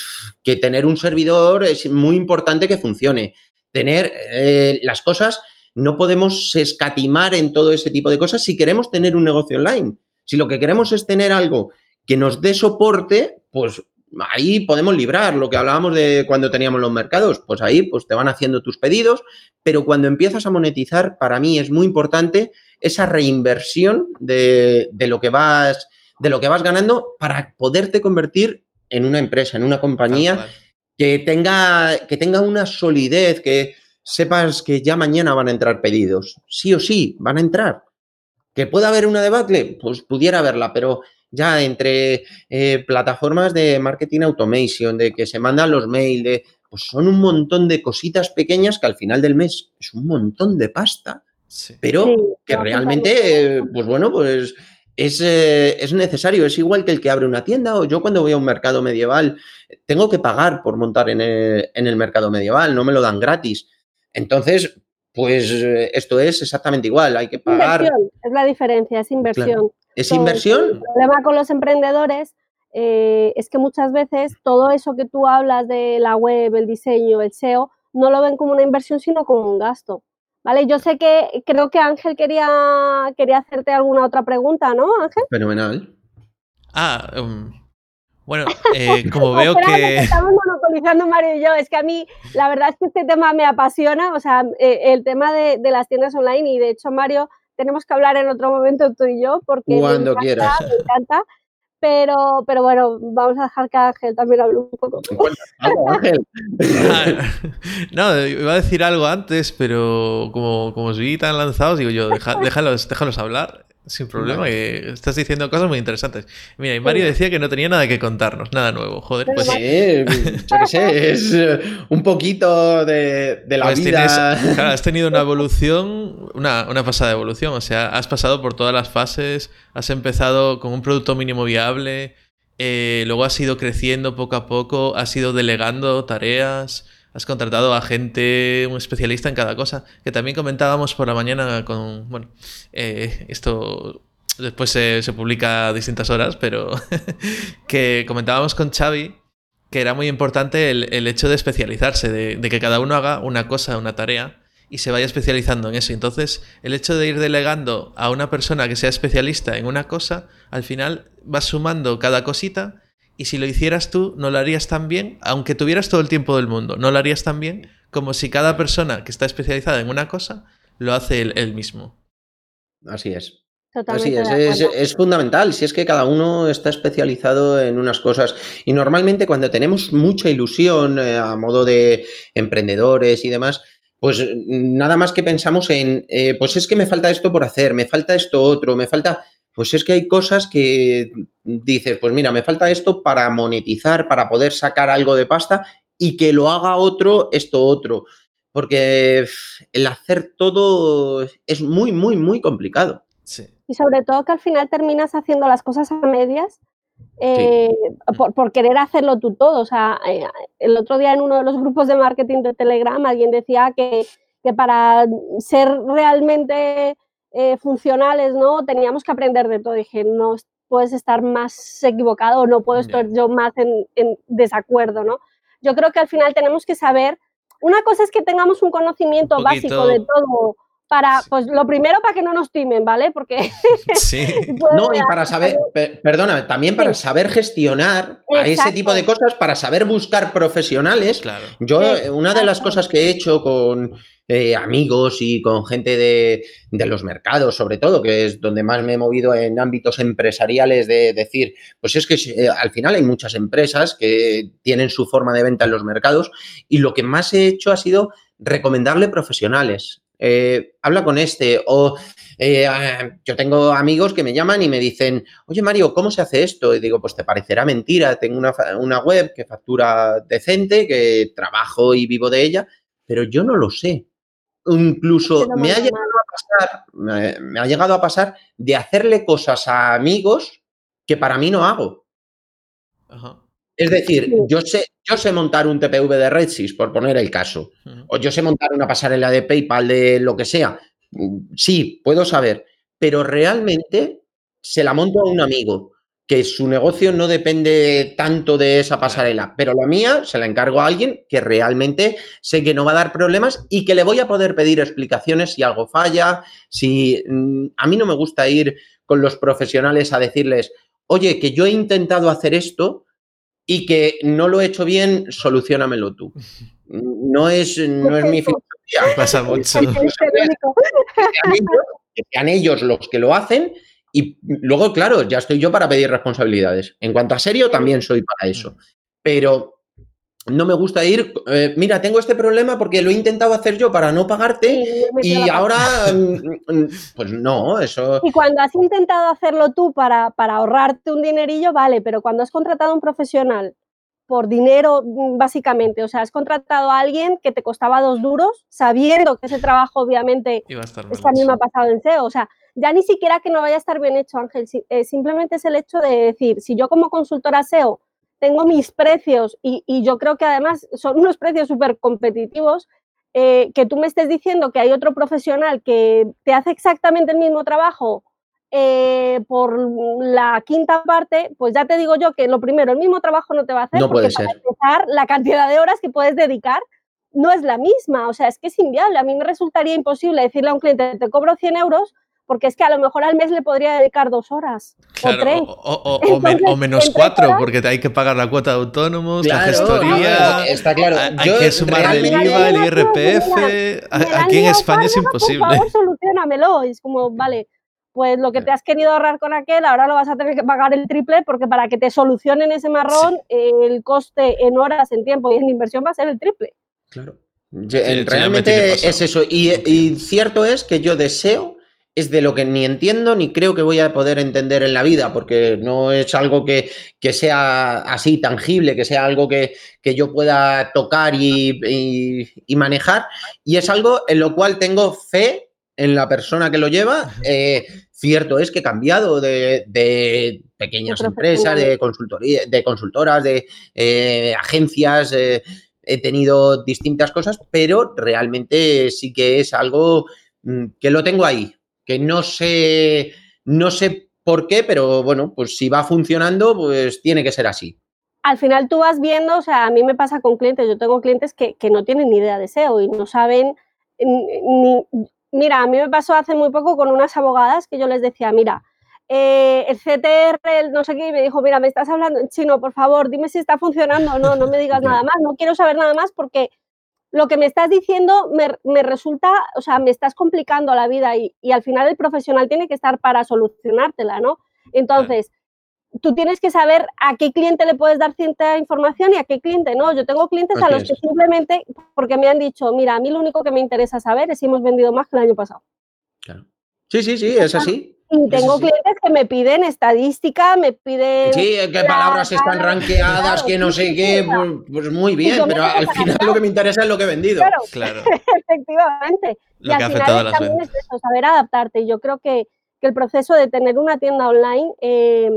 que, tener un servidor es muy importante que funcione. Tener eh, las cosas, no podemos escatimar en todo ese tipo de cosas si queremos tener un negocio online. Si lo que queremos es tener algo que nos dé soporte, pues ahí podemos librar lo que hablábamos de cuando teníamos los mercados, pues ahí pues te van haciendo tus pedidos, pero cuando empiezas a monetizar, para mí es muy importante esa reinversión de, lo que vas de lo que vas ganando para poderte convertir en una empresa, en una compañía que tenga que tenga una solidez, que sepas que ya mañana van a entrar pedidos, sí o sí, van a entrar. Que pueda haber una debacle, pues pudiera haberla, pero ya entre eh, plataformas de marketing automation, de que se mandan los mails, de, pues son un montón de cositas pequeñas que al final del mes es un montón de pasta, pero que realmente, pues bueno, pues es, eh, es, necesario, es igual que el que abre una tienda o yo cuando voy a un mercado medieval tengo que pagar por montar en el, en el mercado medieval, no me lo dan gratis. Entonces, pues eh, esto es exactamente igual, hay que pagar. Inversión, es la diferencia, es inversión. ¿Es inversión? El problema con los emprendedores eh, es que muchas veces todo eso que tú hablas de la web, el diseño, el SEO, no lo ven como una inversión, sino como un gasto. ¿Vale? Yo sé que creo que Ángel quería, quería hacerte alguna otra pregunta, ¿no, Ángel? Fenomenal. Ah, um, bueno, eh, como veo que... Estamos monopolizando Mario y yo. Es que a mí, la verdad es que este tema me apasiona, o sea, eh, el tema de, de, las tiendas online y de hecho, Mario, tenemos que hablar en otro momento tú y yo porque Cuando me, encanta, me encanta. Pero, pero bueno, vamos a dejar que Ángel también hable un poco. Ángel. no, iba a decir algo antes, pero como, como os vi tan lanzados, digo yo, déjalos, déjalos hablar sin problema, que estás diciendo cosas muy interesantes. Mira, y Mario decía que no tenía nada que contarnos, nada nuevo. Joder, pues. Sí, yo qué sé, es eh, un poquito de, la pues vida. claro, has tenido una evolución, una, una, pasada evolución. O sea, has pasado por todas las fases, has empezado con un producto mínimo viable, eh, luego has ido creciendo poco a poco, has ido delegando tareas has contratado a gente, un especialista en cada cosa, que también comentábamos por la mañana con, bueno, eh, esto después se, publica a distintas horas, pero que comentábamos con Xavi que era muy importante el, hecho de especializarse, de, que cada uno haga una cosa, una tarea, y se vaya especializando en eso. Entonces, el hecho de ir delegando a una persona que sea especialista en una cosa, al final vas sumando cada cosita y si lo hicieras tú, no lo harías tan bien, aunque tuvieras todo el tiempo del mundo, no lo harías tan bien como si cada persona que está especializada en una cosa lo hace él, mismo. Así es. Así es, es, es, fundamental. Si es que cada uno está especializado en unas cosas. Y normalmente cuando tenemos mucha ilusión eh, a modo de emprendedores y demás, pues nada más que pensamos en, eh, pues es que me falta esto por hacer, me falta esto otro, me falta pues es que hay cosas que dices, pues mira, me falta esto para monetizar, para poder sacar algo de pasta y que lo haga otro, esto otro. Porque el hacer todo es muy, muy, muy complicado. Y sobre todo que al final terminas haciendo las cosas a medias eh, por, querer hacerlo tú todo. O sea, eh, el otro día en uno de los grupos de marketing de Telegram alguien decía que, que para ser realmente eh, funcionales, ¿no? Teníamos que aprender de todo. Dije, no puedes estar más equivocado o no puedo estar yo más en, desacuerdo, ¿no? Yo creo que al final tenemos que saber, una cosa es que tengamos un conocimiento básico de todo, para, pues lo primero para que no nos timen, ¿vale? Porque... Sí. no, y para saber, perdona, también para saber gestionar a ese tipo de cosas, para saber buscar profesionales. Claro. Yo, una de las cosas que he hecho con eh, amigos y con gente de, los mercados, sobre todo, que es donde más me he movido en ámbitos empresariales, de decir, pues es que eh, al final hay muchas empresas que tienen su forma de venta en los mercados y lo que más he hecho ha sido recomendarle profesionales. Eh, habla con este o ah, yo tengo amigos que me llaman y me dicen, oye Mario, ¿cómo se hace esto? Y digo, pues te parecerá mentira, tengo una, una web que factura decente, que trabajo y vivo de ella, pero yo no lo sé. Incluso me ha, llegado a pasar, me, ha llegado a pasar de hacerle cosas a amigos que para mí no hago. Es decir, yo sé, yo sé montar un TPV de Redsys, por poner el caso, o yo sé montar una pasarela de PayPal de lo que sea. Sí, puedo saber, pero realmente se la monto a un amigo que su negocio no depende tanto de esa pasarela, pero la mía se la encargo a alguien que realmente sé que no va a dar problemas y que le voy a poder pedir explicaciones si algo falla, si mm, a mí no me gusta ir con los profesionales a decirles, oye, que yo he intentado hacer esto y que no lo he hecho bien, solucionamelo tú. No es, no es mi filosofía. Pasa mucho. Sean ellos los que lo hacen y luego, claro, ya estoy yo para pedir responsabilidades. En cuanto a serio, también soy para eso. Pero no me gusta ir, eh, mira, tengo este problema porque lo he intentado hacer yo para no pagarte y ahora, mm, mm, pues no, eso... Y cuando has intentado hacerlo tú para, para ahorrarte un dinerillo, vale, pero cuando has contratado a un profesional por dinero, mm, básicamente, o sea, has contratado a alguien que te costaba dos duros, sabiendo que ese trabajo, obviamente, esta misma ha pasado en SEO, o sea, ya ni siquiera que no vaya a estar bien hecho, Ángel, eh, simplemente es el hecho de decir, si yo como consultora SEO tengo mis precios y, yo creo que además son unos precios súper competitivos, eh, que tú me estés diciendo que hay otro profesional que te hace exactamente el mismo trabajo eh, por la quinta parte, pues ya te digo yo que lo primero, el mismo trabajo no te va a hacer. No porque puede ser. Para la cantidad de horas que puedes dedicar no es la misma, o sea, es que es inviable. A mí me resultaría imposible decirle a un cliente, te cobro 100 euros porque es que a lo mejor al mes le podría dedicar dos horas o tres. O, menos cuatro, porque hay que pagar la cuota de autónomos, la gestoría. está claro. Hay que sumar el IVA, el IRPF. Aquí en España es imposible. Por favor, solucionamelo. Es como, vale, pues lo que te has querido ahorrar con aquel, ahora lo vas a tener que pagar el triple, porque para que te solucionen ese marrón, el coste en horas, en tiempo y en inversión va a ser el triple. Claro. realmente es eso. y cierto es que yo deseo es de lo que ni entiendo ni creo que voy a poder entender en la vida, porque no es algo que, sea así tangible, que sea algo que, yo pueda tocar y, manejar. Y es algo en lo cual tengo fe en la persona que lo lleva. Eh, cierto es que he cambiado de, pequeñas empresas, de, consultoría, de consultoras, de eh, agencias. Eh, he tenido distintas cosas, pero realmente sí que es algo mm, que lo tengo ahí, que no sé, no sé por qué, pero bueno, pues si va funcionando, pues tiene que ser así. Al final tú vas viendo, o sea, a mí me pasa con clientes, yo tengo clientes que, no tienen ni idea de SEO y no saben ni, Mira, a mí me pasó hace muy poco con unas abogadas que yo les decía, mira, eh, el CTR, el no sé qué, y me dijo, mira, me estás hablando en chino, por favor, dime si está funcionando o no, no me digas nada más, no quiero saber nada más porque lo que me estás diciendo me, resulta, o sea, me estás complicando la vida y, al final el profesional tiene que estar para solucionártela, ¿no? Entonces, tú tienes que saber a qué cliente le puedes dar cierta información y a qué cliente no. Yo tengo clientes a los que simplemente, porque me han dicho, mira, a mí lo único que me interesa saber es si hemos vendido más que el año pasado. Claro. Sí, sí, sí, es así. Y tengo clientes que me piden estadística, me piden... Sí, qué palabras están ranqueadas, que no sé qué, pues, pues muy bien, pero al final lo que me interesa es lo que he vendido. Claro, efectivamente. y al final también es eso, saber adaptarte. Yo creo que, el proceso de tener una tienda online eh,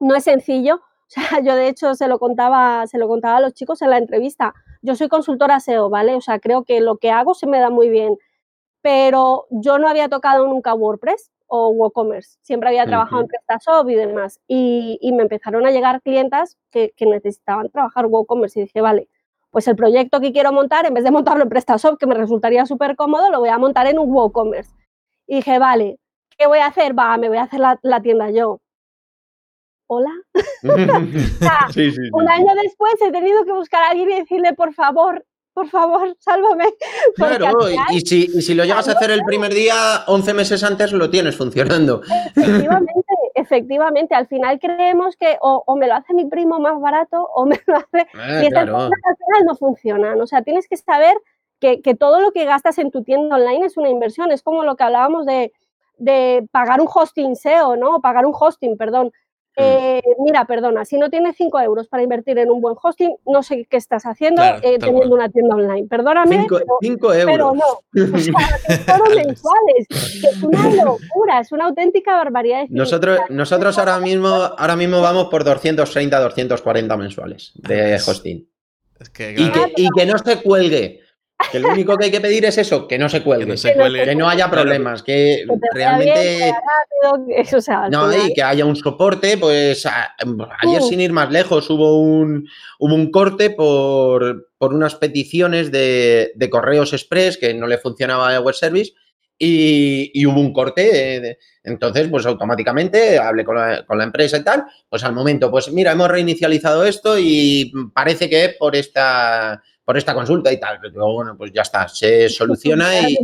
no es sencillo. O sea, yo de hecho se lo contaba, se lo contaba a los chicos en la entrevista. Yo soy consultora SEO, ¿vale? O sea, creo que lo que hago se me da muy bien. Pero yo no había tocado nunca WordPress o WooCommerce. Siempre había trabajado en PrestaShop y demás. Y, me empezaron a llegar clientas que, necesitaban trabajar WooCommerce y dije, vale, pues el proyecto que quiero montar, en vez de montarlo en PrestaShop, que me resultaría súper cómodo, lo voy a montar en un WooCommerce. Y dije, vale, ¿qué voy a hacer? Va, me voy a hacer la, tienda yo. ¿Hola? un año después he tenido que buscar a alguien y decirle, por favor, por favor, sálvame. Claro, y, si, lo llegas a hacer el primer día, 11 meses antes lo tienes funcionando. Efectivamente, efectivamente. Al final creemos que o, me lo hace mi primo más barato o me lo hace... Ah, y al final no funcionan. O sea, tienes que saber que, todo lo que gastas en tu tienda online es una inversión. Es como lo que hablábamos de, pagar un hosting SEO, ¿no? O pagar un hosting, perdón. Eh, mira, perdona, si no tienes 5 euros para invertir en un buen hosting, no sé qué estás haciendo eh, teniendo una tienda online. Perdóname. 5 euros. Pero no. O sea, mensuales. Que es una locura, es una auténtica barbaridad. Nosotros, nosotros ahora mismo, ahora mismo vamos por 230, 240 mensuales de hosting. y, que, y que no se cuelgue. Que lo único que hay que pedir es eso, que no se cuelgue. Que no, haya problemas, que, realmente. no, y que haya un soporte. Pues ayer, sin ir más lejos, hubo un, hubo un corte por, unas peticiones de, correos express que no le funcionaba el web service. Y, hubo un corte. entonces, pues automáticamente hablé con la, con la, empresa y tal. Pues al momento, pues mira, hemos reinicializado esto y parece que por esta por esta consulta y tal. Pero bueno, pues ya está, se soluciona y,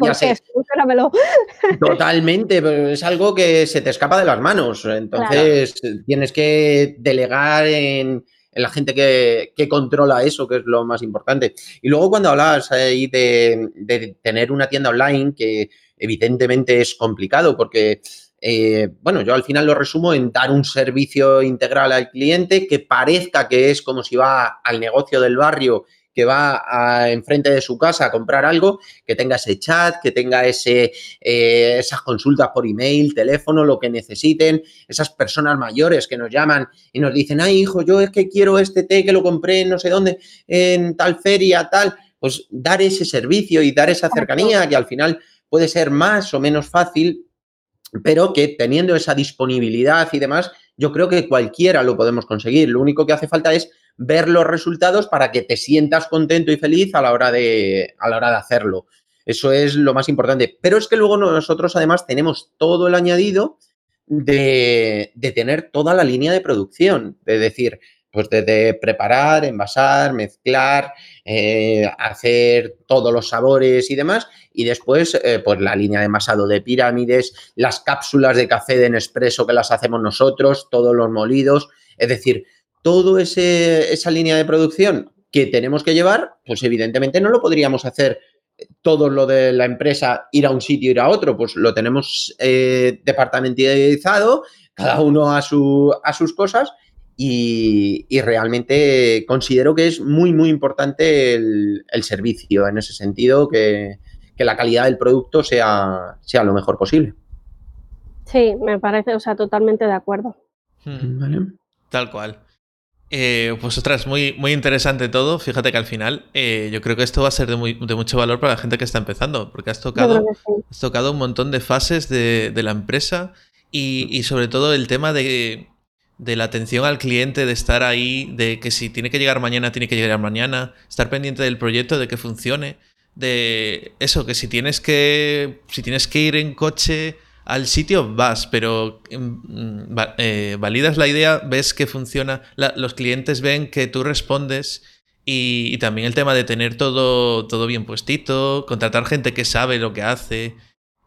ya sé. Totalmente, es algo que se te escapa de las manos. Entonces tienes que delegar en, la gente que, controla eso, que es lo más importante. Y luego cuando hablabas ahí de, tener una tienda online, que evidentemente es complicado porque... Eh, bueno, yo al final lo resumo en dar un servicio integral al cliente que parezca que es como si va al negocio del barrio que va a, enfrente de su casa a comprar algo, que tenga ese chat, que tenga ese, eh, esas consultas por email, teléfono, lo que necesiten, esas personas mayores que nos llaman y nos dicen, ay hijo, yo es que quiero este té que lo compré en no sé dónde, en tal feria, tal, pues dar ese servicio y dar esa cercanía que al final puede ser más o menos fácil, pero que teniendo esa disponibilidad y demás, yo creo que cualquiera lo podemos conseguir. Lo único que hace falta es ver los resultados para que te sientas contento y feliz a la hora de, a la hora de hacerlo. Eso es lo más importante. Pero es que luego nosotros además tenemos todo el añadido de, de tener toda la línea de producción. De decir, pues desde preparar, envasar, mezclar, eh, hacer todos los sabores y demás. Y después, eh, pues la línea de envasado de pirámides, las cápsulas de café de Nespresso que las hacemos nosotros, todos los molidos. Es decir, toda esa línea de producción que tenemos que llevar, pues evidentemente no lo podríamos hacer todo lo de la empresa, ir a un sitio, ir a otro, pues lo tenemos eh, departamentalizado, cada uno a, su, a sus cosas y, realmente considero que es muy, muy importante el, servicio en ese sentido, que, la calidad del producto sea, sea lo mejor posible. Sí, me parece, o sea, totalmente de acuerdo. Hmm. Tal cual. Eh, pues ostras, muy, muy interesante todo. Fíjate que al final eh, yo creo que esto va a ser de, mucho valor para la gente que está empezando, porque has tocado, has tocado un montón de fases de, la empresa y, sobre todo el tema de, la atención al cliente, de estar ahí, de que si tiene que llegar mañana, tiene que llegar mañana, estar pendiente del proyecto, de que funcione, de eso, que si tienes que, si tienes que ir en coche al sitio vas, pero mm, eh, validas la idea, ves que funciona, los clientes ven que tú respondes y, también el tema de tener todo, todo bien puestito, contratar gente que sabe lo que hace,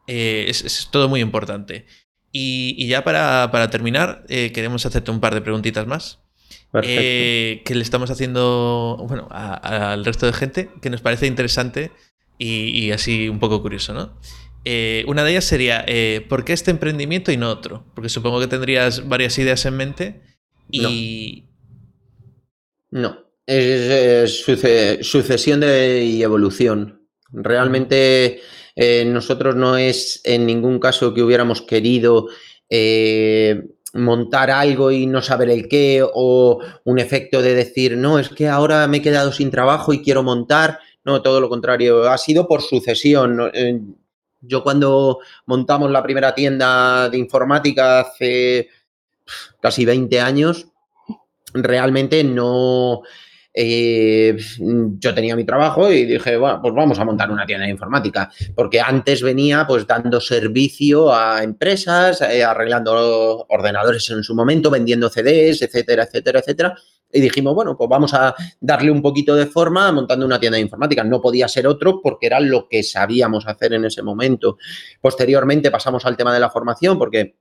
eh, es, todo muy importante. Y, ya para, terminar, eh, queremos hacerte un par de preguntitas más. que le estamos haciendo bueno, al resto de gente, que nos parece interesante y, y así un poco curioso, ¿no? Eh, una de ellas sería, eh, ¿por qué este emprendimiento y no otro? Porque supongo que tendrías varias ideas en mente y... No, es, sucesión de, y evolución. Realmente eh, nosotros no es en ningún caso que hubiéramos querido montar algo y no saber el qué o un efecto de decir, no, es que ahora me he quedado sin trabajo y quiero montar. No, todo lo contrario, ha sido por sucesión. Yo cuando montamos la primera tienda de informática hace casi 20 años, realmente no... Eh, yo tenía mi trabajo y dije, bueno, pues vamos a montar una tienda de informática, porque antes venía pues dando servicio a empresas, eh, arreglando ordenadores en su momento, vendiendo CDs, etcétera, etcétera, etcétera y dijimos, bueno, pues vamos a darle un poquito de forma montando una tienda de informática. No podía ser otro porque era lo que sabíamos hacer en ese momento. Posteriormente pasamos al tema de la formación porque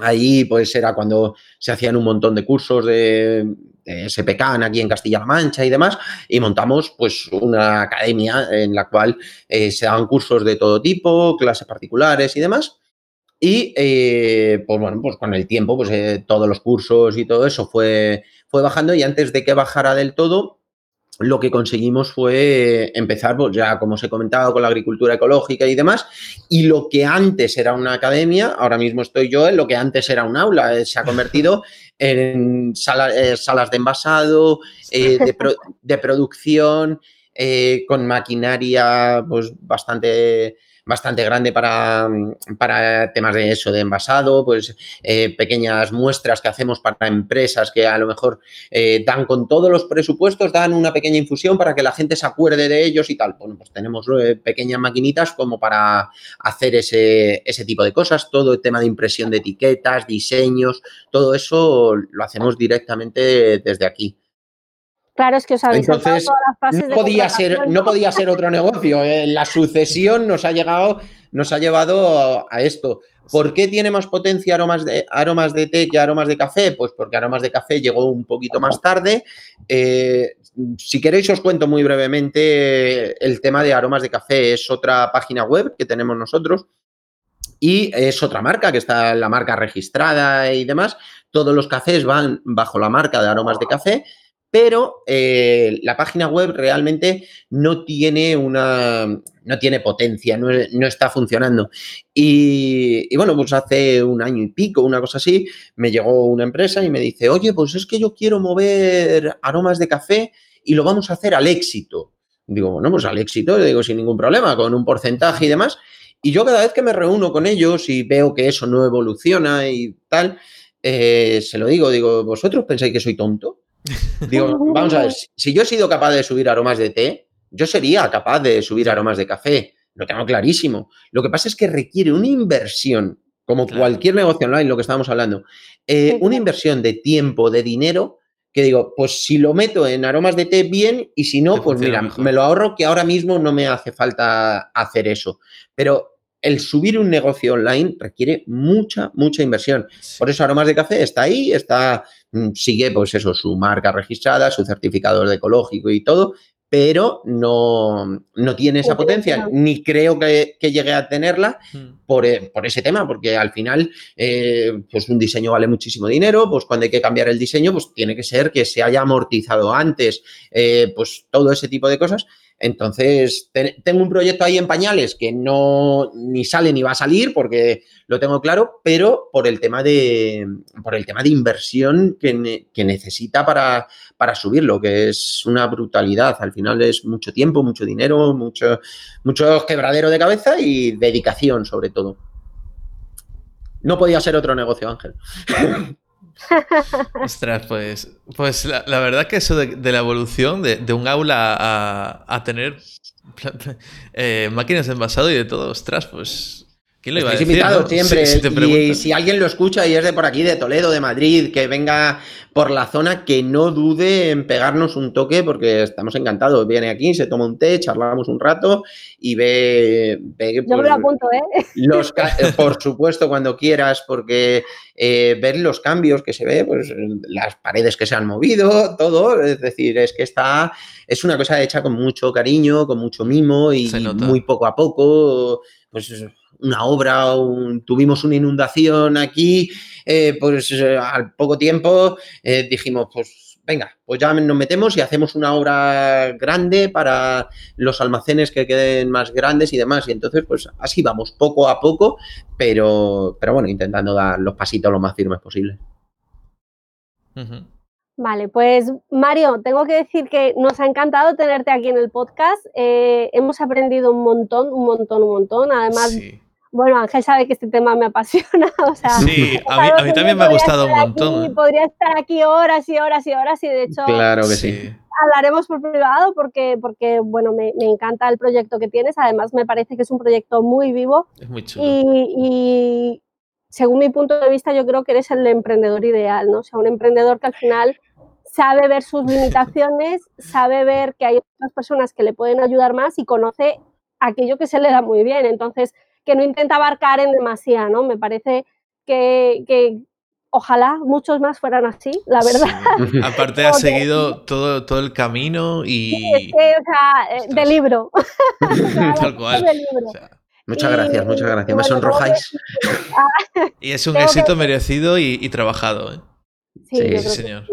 ahí pues era cuando se hacían un montón de cursos de, SPK aquí en Castilla-La Mancha y demás y montamos pues una academia en la cual eh, se daban cursos de todo tipo, clases particulares y demás. Y eh, pues bueno, pues con el tiempo, pues eh, todos los cursos y todo eso fue, fue bajando y antes de que bajara del todo, lo que conseguimos fue empezar, pues ya como os he comentado, con la agricultura ecológica y demás. Y lo que antes era una academia, ahora mismo estoy yo en lo que antes era un aula, eh, se ha convertido en salas de envasado, de, de, producción, con maquinaria pues bastante bastante grande para, para temas de eso, de envasado, pues eh, pequeñas muestras que hacemos para empresas que a lo mejor eh, dan con todos los presupuestos, dan una pequeña infusión para que la gente se acuerde de ellos y tal. Bueno, pues tenemos eh, pequeñas maquinitas como para hacer ese, ese tipo de cosas, todo el tema de impresión de etiquetas, diseños, todo eso lo hacemos directamente desde aquí. Claro, es que os habéis Entonces, todas las fases no podía ser, no podía ser otro negocio. Eh, la sucesión nos ha llegado, nos ha llevado a esto. ¿Por qué tiene más potencia aromas de, aromas de té que aromas de café? Pues porque aromas de café llegó un poquito más tarde. Eh, si queréis os cuento muy brevemente el tema de aromas de café. Es otra página web que tenemos nosotros y es otra marca que está la marca registrada y demás. Todos los cafés van bajo la marca de aromas de café pero eh, la página web realmente no tiene una, no tiene potencia, no, está funcionando. Y, bueno, pues hace un año y pico, una cosa así, me llegó una empresa y me dice, oye, pues es que yo quiero mover aromas de café y lo vamos a hacer al éxito. Digo, bueno, pues al éxito, digo, sin ningún problema, con un porcentaje y demás. Y yo cada vez que me reúno con ellos y veo que eso no evoluciona y tal, eh, se lo digo, digo, ¿vosotros pensáis que soy tonto? Digo, vamos a ver, si yo he sido capaz de subir aromas de té, yo sería capaz de subir aromas de café. Lo tengo clarísimo. Lo que pasa es que requiere una inversión, como cualquier negocio online, lo que estábamos hablando, eh, una inversión de tiempo, de dinero, que digo, pues si lo meto en aromas de té, bien, y si no, pues mira, me lo ahorro que ahora mismo no me hace falta hacer eso. Pero el subir un negocio online requiere mucha, mucha inversión. Por eso Aromas de Café está ahí, está, sigue pues eso, su marca registrada, su certificado de ecológico y todo, pero no, no tiene esa potencia, ni creo que, llegue a tenerla hmm. por, eh, por, ese tema, porque al final, eh, pues un diseño vale muchísimo dinero, pues cuando hay que cambiar el diseño, pues tiene que ser que se haya amortizado antes, eh, pues todo ese tipo de cosas. Entonces, tengo un proyecto ahí en pañales que no ni sale ni va a salir porque lo tengo claro, pero por el tema de, por el tema de inversión que, necesita para, para, subirlo, que es una brutalidad. Al final es mucho tiempo, mucho dinero, mucho, mucho quebradero de cabeza y dedicación sobre todo. No podía ser otro negocio, Ángel. Ostras, pues, pues la, verdad que eso de, la evolución de, un aula a, tener eh, máquinas de envasado y de todo, ostras, pues ¿Quién lo iba a decir, invitado siempre. y si alguien lo escucha y es de por aquí, de Toledo, de Madrid, que venga por la zona, que no dude en pegarnos un toque, porque estamos encantados. Viene aquí, se toma un té, charlamos un rato y ve. ve Yo me lo apunto, ¿eh? Los, por supuesto, cuando quieras, porque eh, ver los cambios que se ve, pues las paredes que se han movido, todo. Es decir, es que está. Es una cosa hecha con mucho cariño, con mucho mimo y muy poco a poco. Pues una obra, tuvimos una inundación aquí, eh, pues eh, al poco tiempo eh, dijimos, pues venga, pues ya nos metemos y hacemos una obra grande para los almacenes que queden más grandes y demás. Y entonces, pues así vamos, poco a poco, pero, pero bueno, intentando dar los pasitos lo más firmes posible. Vale, pues Mario, tengo que decir que nos ha encantado tenerte aquí en el podcast. hemos aprendido un montón, un montón, un montón. Además, bueno, Ángel sabe que este tema me apasiona. O sea, sí, a mí, también me ha gustado un montón. podría estar aquí horas y horas y horas y de hecho claro que sí. hablaremos por privado porque, porque bueno, me, encanta el proyecto que tienes. Además, me parece que es un proyecto muy vivo. Es muy chulo. Y, según mi punto de vista, yo creo que eres el emprendedor ideal, ¿no? O sea, un emprendedor que al final sabe ver sus limitaciones, sabe ver que hay otras personas que le pueden ayudar más y conoce aquello que se le da muy bien. Entonces, que no intenta abarcar en demasía, ¿no? Me parece que, ojalá muchos más fueran así, la verdad. Aparte ha seguido todo, todo el camino y... Sí, es que, o sea, eh, de libro. Tal cual. Muchas gracias, muchas gracias. Me sonrojáis. y es un éxito merecido y, trabajado. ¿eh? Sí, señor.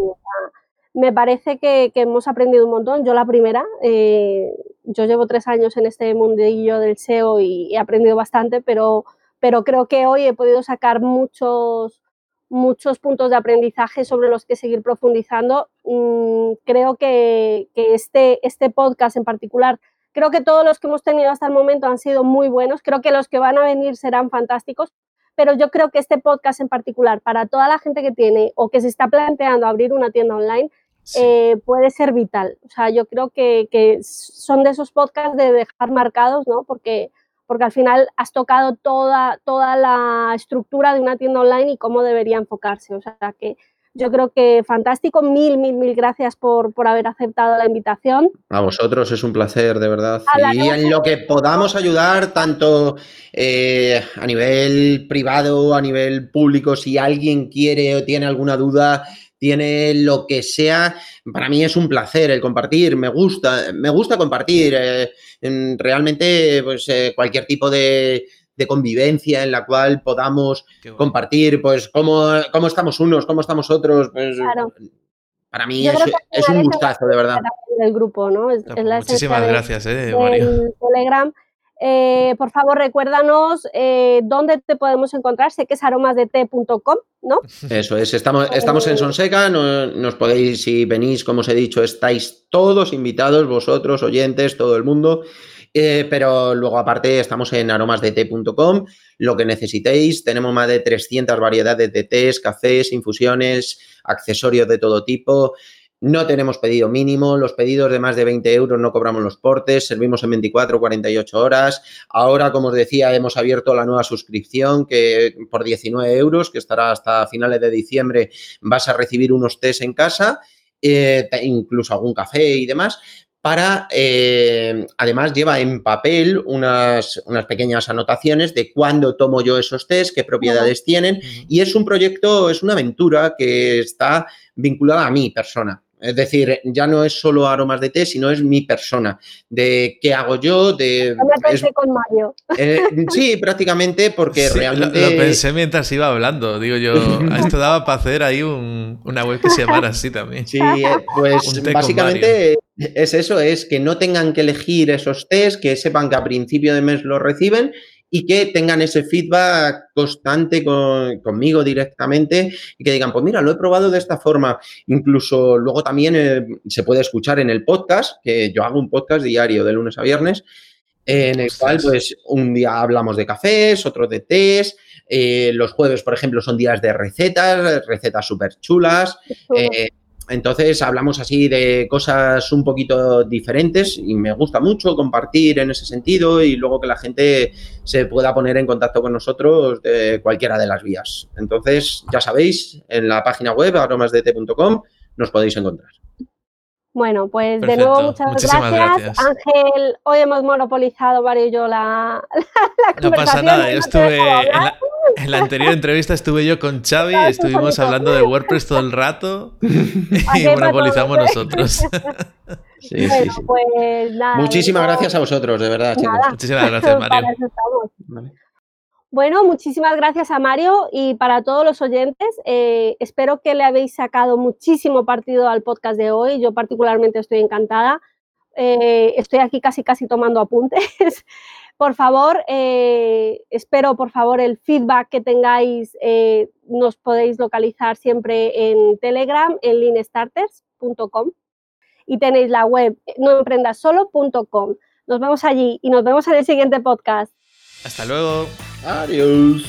Me parece que, hemos aprendido un montón. Yo la primera, eh, yo llevo tres años en este mundillo del SEO y he aprendido bastante, pero, pero creo que hoy he podido sacar muchos, muchos puntos de aprendizaje sobre los que seguir profundizando. Mm, creo que, que, este, este podcast en particular Creo que todos los que hemos tenido hasta el momento han sido muy buenos, creo que los que van a venir serán fantásticos, pero yo creo que este podcast en particular, para toda la gente que tiene o que se está planteando abrir una tienda online, eh, puede ser vital. O sea, yo creo que, son de esos podcasts de dejar marcados, ¿no? Porque, porque al final has tocado toda, toda la estructura de una tienda online y cómo debería enfocarse. O sea, que yo creo que fantástico. Mil, mil, mil gracias por, haber aceptado la invitación. A vosotros, es un placer, de verdad. Y en lo que podamos ayudar, tanto eh, a nivel privado, a nivel público, si alguien quiere o tiene alguna duda, tiene lo que sea, para mí es un placer el compartir, me gusta, me gusta compartir. Eh, realmente, pues eh, cualquier tipo de, de convivencia en la cual podamos compartir, pues, cómo, cómo, estamos unos, cómo estamos otros. Pues, Para mí es, un gustazo, de verdad. El grupo, ¿no? muchísimas gracias, eh, Mario. Telegram. Eh, por favor, recuérdanos eh, dónde te podemos encontrar. Sé que es aromasdete.com, ¿no? Eso es, estamos, estamos en Sonseca, nos podéis, si venís, como os he dicho, estáis todos invitados, vosotros, oyentes, todo el mundo. Eh, pero luego aparte estamos en aromasdt.com, lo que necesitéis, tenemos más de 300 variedades de tés, cafés, infusiones, accesorios de todo tipo. No tenemos pedido mínimo, los pedidos de más de 20 euros no cobramos los portes, servimos en 24 o 48 horas. Ahora, como os decía, hemos abierto la nueva suscripción que por 19 euros, que estará hasta finales de diciembre, vas a recibir unos tés en casa, eh, incluso algún café y demás para, eh, además lleva en papel unas, unas, pequeñas anotaciones de cuándo tomo yo esos test, qué propiedades tienen, y es un proyecto, es una aventura que está vinculada a mi persona. Es decir, ya no es solo aromas de té, sino es mi persona. De qué hago yo, de... con Mario. Eh, sí, prácticamente porque realmente... Lo, pensé mientras iba hablando. Digo yo, esto daba para hacer ahí una web que se llamara así también. Sí, eh, pues básicamente es eso, es que no tengan que elegir esos test, que sepan que a principio de mes lo reciben y que tengan ese feedback constante conmigo directamente y que digan, pues mira, lo he probado de esta forma. Incluso luego también eh, se puede escuchar en el podcast, que yo hago un podcast diario de lunes a viernes, en el cual pues un día hablamos de cafés, otro de tés. Eh, los jueves, por ejemplo, son días de recetas, recetas súper chulas. Entonces hablamos así de cosas un poquito diferentes y me gusta mucho compartir en ese sentido y luego que la gente se pueda poner en contacto con nosotros de cualquiera de las vías. Entonces, ya sabéis, en la página web aromasdt.com nos podéis encontrar. Bueno, pues de nuevo muchas gracias. Ángel, hoy hemos monopolizado Mario y yo la, la, No pasa nada, yo estuve en la, anterior entrevista estuve yo con Xavi, estuvimos hablando de WordPress todo el rato y monopolizamos nosotros. Sí, sí, sí. Pues, Muchísimas gracias a vosotros, de verdad, chicos. Muchísimas gracias, Mario. Bueno, muchísimas gracias a Mario y para todos los oyentes. Eh, espero que le habéis sacado muchísimo partido al podcast de hoy. Yo particularmente estoy encantada. Eh, estoy aquí casi casi tomando apuntes. por favor, eh, espero por favor el feedback que tengáis. nos podéis localizar siempre en Telegram, en linestarters.com y tenéis la web noemprendasolo.com. Nos vemos allí y nos vemos en el siguiente podcast. Hasta luego. Adiós.